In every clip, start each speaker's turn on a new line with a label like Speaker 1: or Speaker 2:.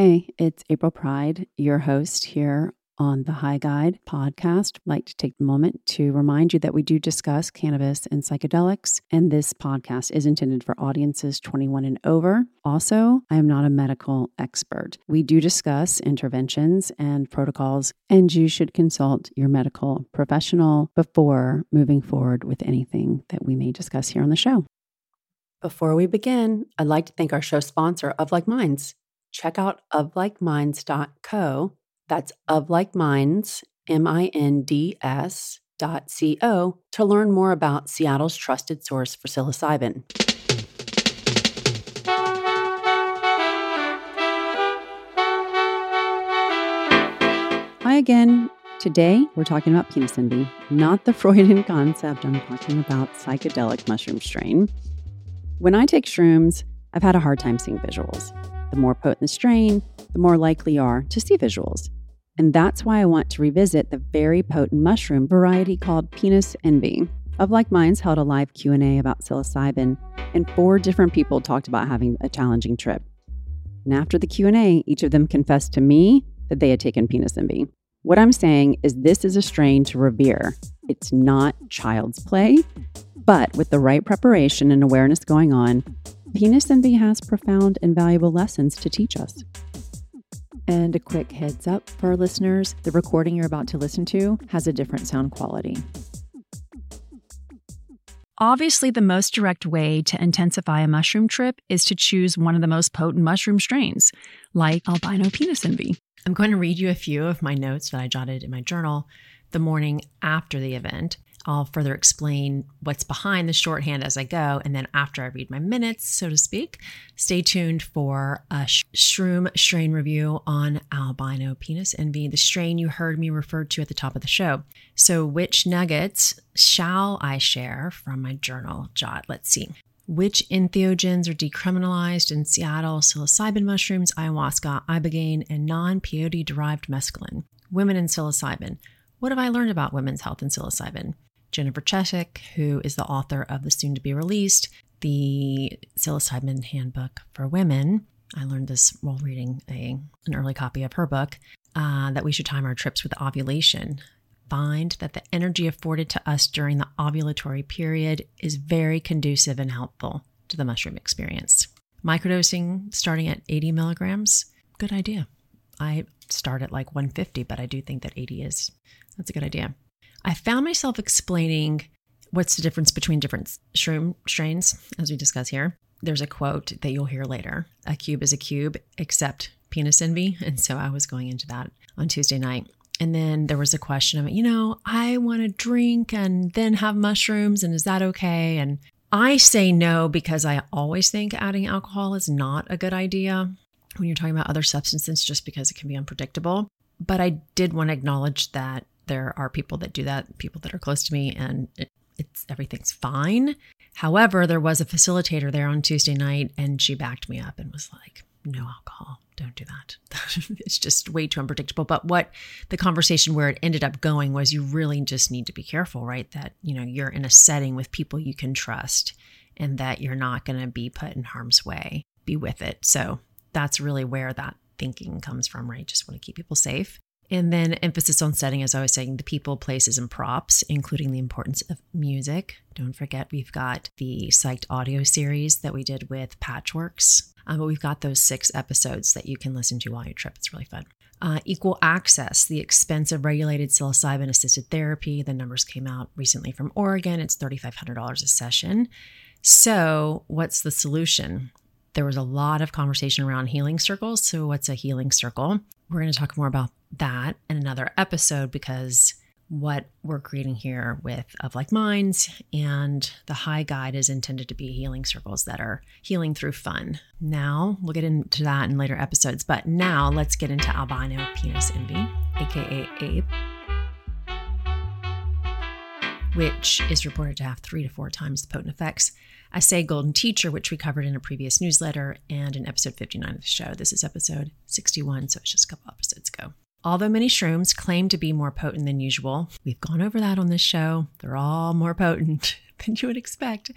Speaker 1: Hey, it's April Pride, your host here on the High Guide podcast. I'd like to take a moment to remind you that we do discuss cannabis and psychedelics, and this podcast is intended for audiences 21 and over. Also, I am not a medical expert. We do discuss interventions and protocols, and you should consult your medical professional before moving forward with anything that we may discuss here on the show. Before we begin, I'd like to thank our show sponsor, Of Like Minds check out oflikeminds.co. That's of like minds, M I N D S dot co to learn more about Seattle's trusted source for psilocybin. Hi again. Today we're talking about penis not the Freudian concept. I'm talking about psychedelic mushroom strain. When I take shrooms, I've had a hard time seeing visuals. The more potent the strain, the more likely you are to see visuals. And that's why I want to revisit the very potent mushroom variety called penis envy. Of Like Minds held a live Q&A about psilocybin, and four different people talked about having a challenging trip. And after the Q&A, each of them confessed to me that they had taken penis envy. What I'm saying is this is a strain to revere. It's not child's play, but with the right preparation and awareness going on, Penis Envy has profound and valuable lessons to teach us. And a quick heads up for our listeners the recording you're about to listen to has a different sound quality.
Speaker 2: Obviously, the most direct way to intensify a mushroom trip is to choose one of the most potent mushroom strains, like albino penis envy. I'm going to read you a few of my notes that I jotted in my journal the morning after the event. I'll further explain what's behind the shorthand as I go. And then after I read my minutes, so to speak, stay tuned for a sh- shroom strain review on albino penis envy, the strain you heard me refer to at the top of the show. So, which nuggets shall I share from my journal jot? Let's see. Which entheogens are decriminalized in Seattle? Psilocybin mushrooms, ayahuasca, ibogaine, and non peyote derived mescaline. Women and psilocybin. What have I learned about women's health and psilocybin? Jennifer Chesak, who is the author of the soon to be released The Psilocybin Handbook for Women. I learned this while reading a, an early copy of her book uh, that we should time our trips with ovulation. Find that the energy afforded to us during the ovulatory period is very conducive and helpful to the mushroom experience. Microdosing starting at 80 milligrams, good idea. I start at like 150, but I do think that 80 is that's a good idea. I found myself explaining what's the difference between different shroom strains, as we discuss here. There's a quote that you'll hear later a cube is a cube, except penis envy. And so I was going into that on Tuesday night. And then there was a question of, you know, I want to drink and then have mushrooms, and is that okay? And I say no because I always think adding alcohol is not a good idea when you're talking about other substances, just because it can be unpredictable. But I did want to acknowledge that there are people that do that, people that are close to me, and it, it's everything's fine. However, there was a facilitator there on Tuesday night, and she backed me up and was like, "No alcohol, don't do that. it's just way too unpredictable." But what the conversation where it ended up going was, you really just need to be careful, right? That you know you're in a setting with people you can trust, and that you're not going to be put in harm's way. Be with it. So that's really where that thinking comes from, right? Just want to keep people safe. And then emphasis on setting, as I was saying, the people, places, and props, including the importance of music. Don't forget, we've got the psyched audio series that we did with Patchworks. Um, but we've got those six episodes that you can listen to while you trip. It's really fun. Uh, equal access, the expensive regulated psilocybin assisted therapy. The numbers came out recently from Oregon. It's $3,500 a session. So, what's the solution? There was a lot of conversation around healing circles. So, what's a healing circle? We're going to talk more about that in another episode because what we're creating here with Of Like Minds. And the high guide is intended to be healing circles that are healing through fun. Now, we'll get into that in later episodes, but now let's get into albino penis envy, aka APE, which is reported to have three to four times the potent effects. I say golden teacher, which we covered in a previous newsletter and in episode 59 of the show. This is episode 61, so it's just a couple episodes ago. Although many shrooms claim to be more potent than usual, we've gone over that on this show. They're all more potent than you would expect.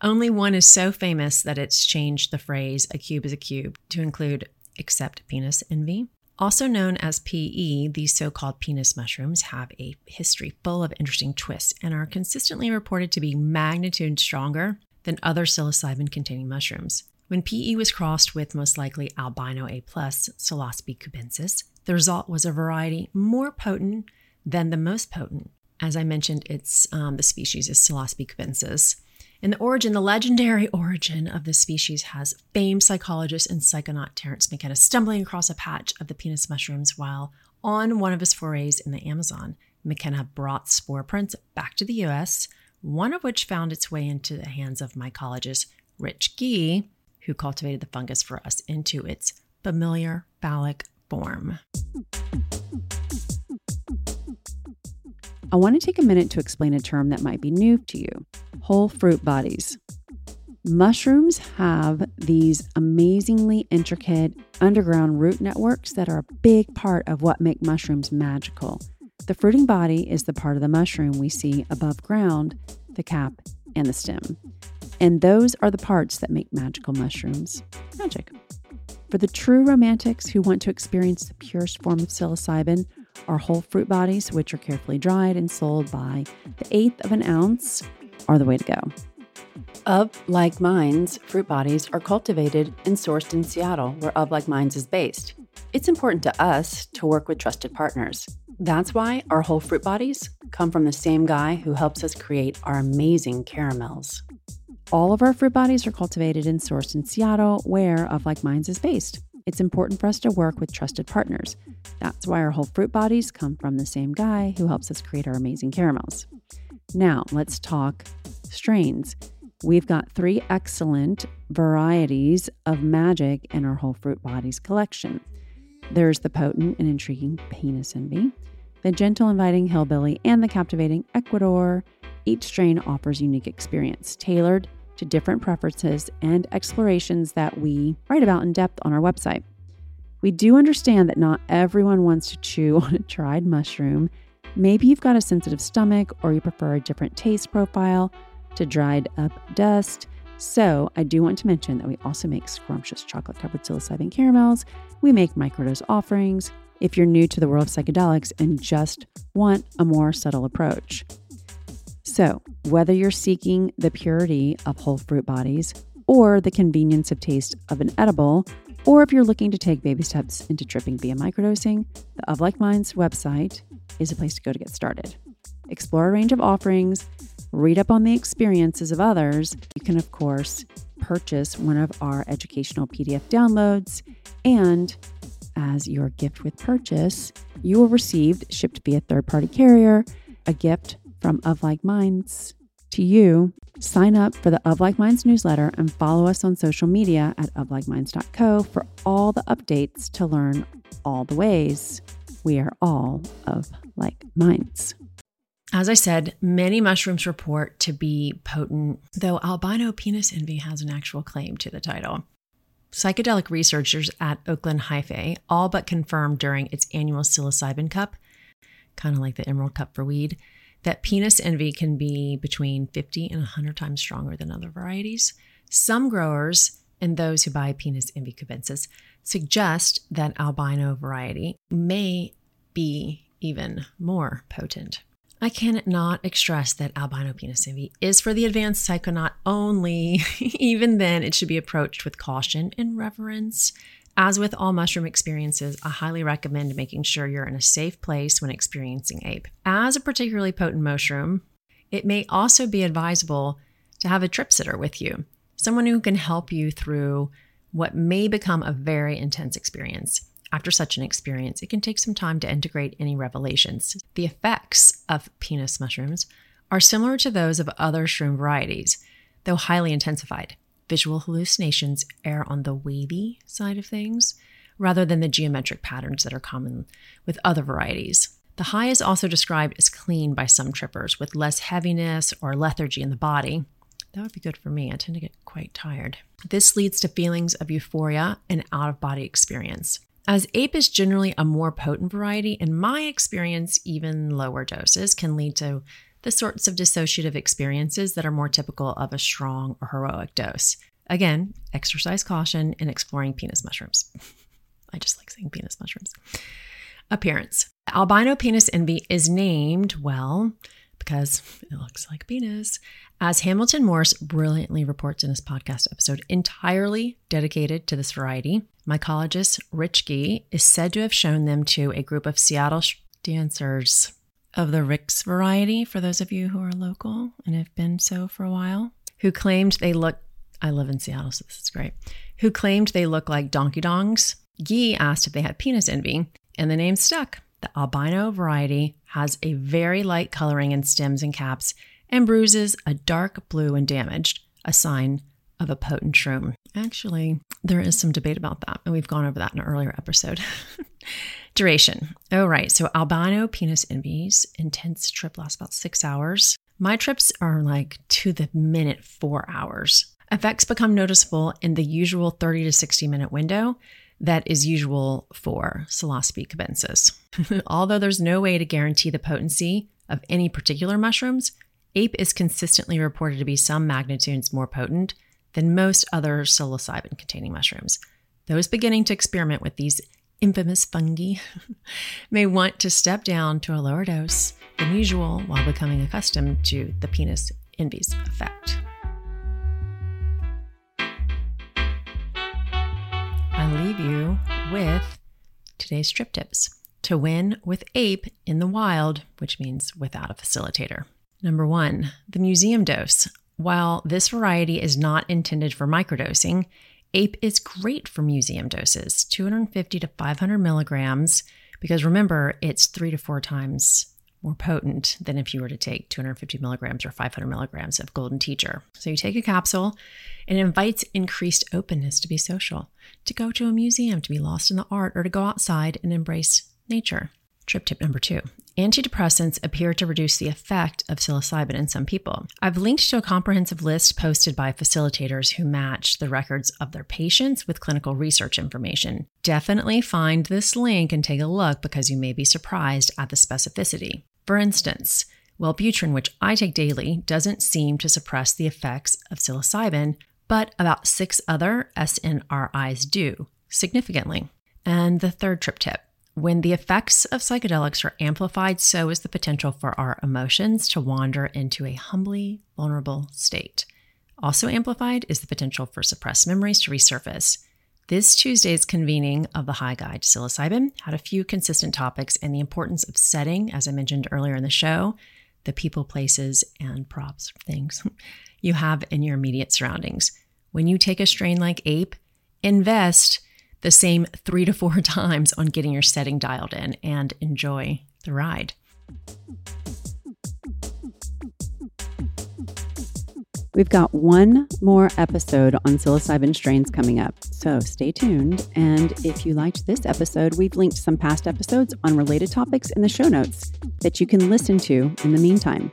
Speaker 2: Only one is so famous that it's changed the phrase a cube is a cube to include except penis envy. Also known as PE, these so called penis mushrooms have a history full of interesting twists and are consistently reported to be magnitude stronger than other psilocybin containing mushrooms. When PE was crossed with most likely albino A, Psilocybe cubensis, the result was a variety more potent than the most potent. As I mentioned, it's um, the species is Psilocybe cubensis. And the origin, the legendary origin of this species has famed psychologist and psychonaut Terence McKenna stumbling across a patch of the penis mushrooms while on one of his forays in the Amazon. McKenna brought spore prints back to the US, one of which found its way into the hands of mycologist Rich Gee, who cultivated the fungus for us into its familiar phallic form.
Speaker 1: I want to take a minute to explain a term that might be new to you whole fruit bodies. Mushrooms have these amazingly intricate underground root networks that are a big part of what make mushrooms magical. The fruiting body is the part of the mushroom we see above ground, the cap, and the stem. And those are the parts that make magical mushrooms magic. For the true romantics who want to experience the purest form of psilocybin, our whole fruit bodies, which are carefully dried and sold by the eighth of an ounce, are the way to go. Of Like Minds, fruit bodies are cultivated and sourced in Seattle, where Of Like Minds is based. It's important to us to work with trusted partners. That's why our whole fruit bodies come from the same guy who helps us create our amazing caramels. All of our fruit bodies are cultivated and sourced in Seattle, where Of Like Minds is based. It's important for us to work with trusted partners. That's why our whole fruit bodies come from the same guy who helps us create our amazing caramels. Now, let's talk strains. We've got three excellent varieties of magic in our whole fruit bodies collection. There's the potent and intriguing penis envy, the gentle, inviting hillbilly, and the captivating Ecuador. Each strain offers unique experience, tailored to different preferences and explorations that we write about in depth on our website. We do understand that not everyone wants to chew on a dried mushroom. Maybe you've got a sensitive stomach or you prefer a different taste profile to dried up dust. So, I do want to mention that we also make scrumptious chocolate covered psilocybin caramels. We make microdose offerings if you're new to the world of psychedelics and just want a more subtle approach. So, whether you're seeking the purity of whole fruit bodies or the convenience of taste of an edible, or if you're looking to take baby steps into tripping via microdosing, the Of Like Minds website is a place to go to get started. Explore a range of offerings, read up on the experiences of others. You can, of course, purchase one of our educational PDF downloads, and as your gift with purchase, you will receive, shipped via third party carrier, a gift from Of Like Minds to you. Sign up for the Of Like Minds newsletter and follow us on social media at oflikeminds.co for all the updates to learn all the ways we are all of like minds.
Speaker 2: As I said, many mushrooms report to be potent, though albino penis envy has an actual claim to the title. Psychedelic researchers at Oakland Hyphae all but confirmed during its annual psilocybin cup, kind of like the Emerald Cup for weed, that penis envy can be between 50 and 100 times stronger than other varieties. Some growers and those who buy penis envy cubensis suggest that albino variety may be even more potent. I cannot stress that albino penis envy is for the advanced psychonaut only. even then, it should be approached with caution and reverence as with all mushroom experiences, I highly recommend making sure you're in a safe place when experiencing ape. As a particularly potent mushroom, it may also be advisable to have a trip sitter with you, someone who can help you through what may become a very intense experience. After such an experience, it can take some time to integrate any revelations. The effects of penis mushrooms are similar to those of other shroom varieties, though highly intensified. Visual hallucinations err on the wavy side of things rather than the geometric patterns that are common with other varieties. The high is also described as clean by some trippers, with less heaviness or lethargy in the body. That would be good for me. I tend to get quite tired. This leads to feelings of euphoria and out of body experience. As ape is generally a more potent variety, in my experience, even lower doses can lead to the sorts of dissociative experiences that are more typical of a strong or heroic dose. Again, exercise caution in exploring penis mushrooms. I just like saying penis mushrooms. Appearance Albino penis envy is named, well, because it looks like penis, as Hamilton Morris brilliantly reports in his podcast episode entirely dedicated to this variety. Mycologist Rich Gee is said to have shown them to a group of Seattle dancers of the Ricks variety, for those of you who are local and have been so for a while, who claimed they look, I live in Seattle, so this is great, who claimed they look like donkey dongs. Gee asked if they had penis envy, and the name stuck. The albino variety has a very light coloring in stems and caps and bruises a dark blue when damaged, a sign of a potent shroom. Actually, there is some debate about that, and we've gone over that in an earlier episode. Duration. Oh, right. So, albino penis envies, intense trip lasts about six hours. My trips are like to the minute, four hours. Effects become noticeable in the usual 30 to 60 minute window that is usual for psilocybe cubensis. Although there's no way to guarantee the potency of any particular mushrooms, ape is consistently reported to be some magnitudes more potent than most other psilocybin containing mushrooms. Those beginning to experiment with these infamous fungi may want to step down to a lower dose than usual while becoming accustomed to the penis envy's effect. I leave you with today's trip tips to win with ape in the wild, which means without a facilitator. Number one, the museum dose. While this variety is not intended for microdosing, ape is great for museum doses 250 to 500 milligrams, because remember, it's three to four times more potent than if you were to take 250 milligrams or 500 milligrams of Golden Teacher. So you take a capsule, and it invites increased openness to be social, to go to a museum, to be lost in the art, or to go outside and embrace nature. Trip tip number two antidepressants appear to reduce the effect of psilocybin in some people. I've linked to a comprehensive list posted by facilitators who match the records of their patients with clinical research information. Definitely find this link and take a look because you may be surprised at the specificity. For instance, Wellbutrin, which I take daily, doesn't seem to suppress the effects of psilocybin, but about six other SNRIs do significantly. And the third trip tip when the effects of psychedelics are amplified, so is the potential for our emotions to wander into a humbly vulnerable state. Also amplified is the potential for suppressed memories to resurface. This Tuesday's convening of the High Guide Psilocybin had a few consistent topics and the importance of setting, as I mentioned earlier in the show, the people, places, and props, things you have in your immediate surroundings. When you take a strain like ape, invest the same three to four times on getting your setting dialed in and enjoy the ride.
Speaker 1: We've got one more episode on psilocybin strains coming up, so stay tuned. And if you liked this episode, we've linked some past episodes on related topics in the show notes that you can listen to in the meantime.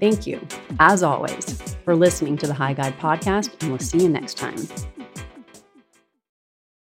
Speaker 1: Thank you, as always, for listening to the High Guide podcast, and we'll see you next time.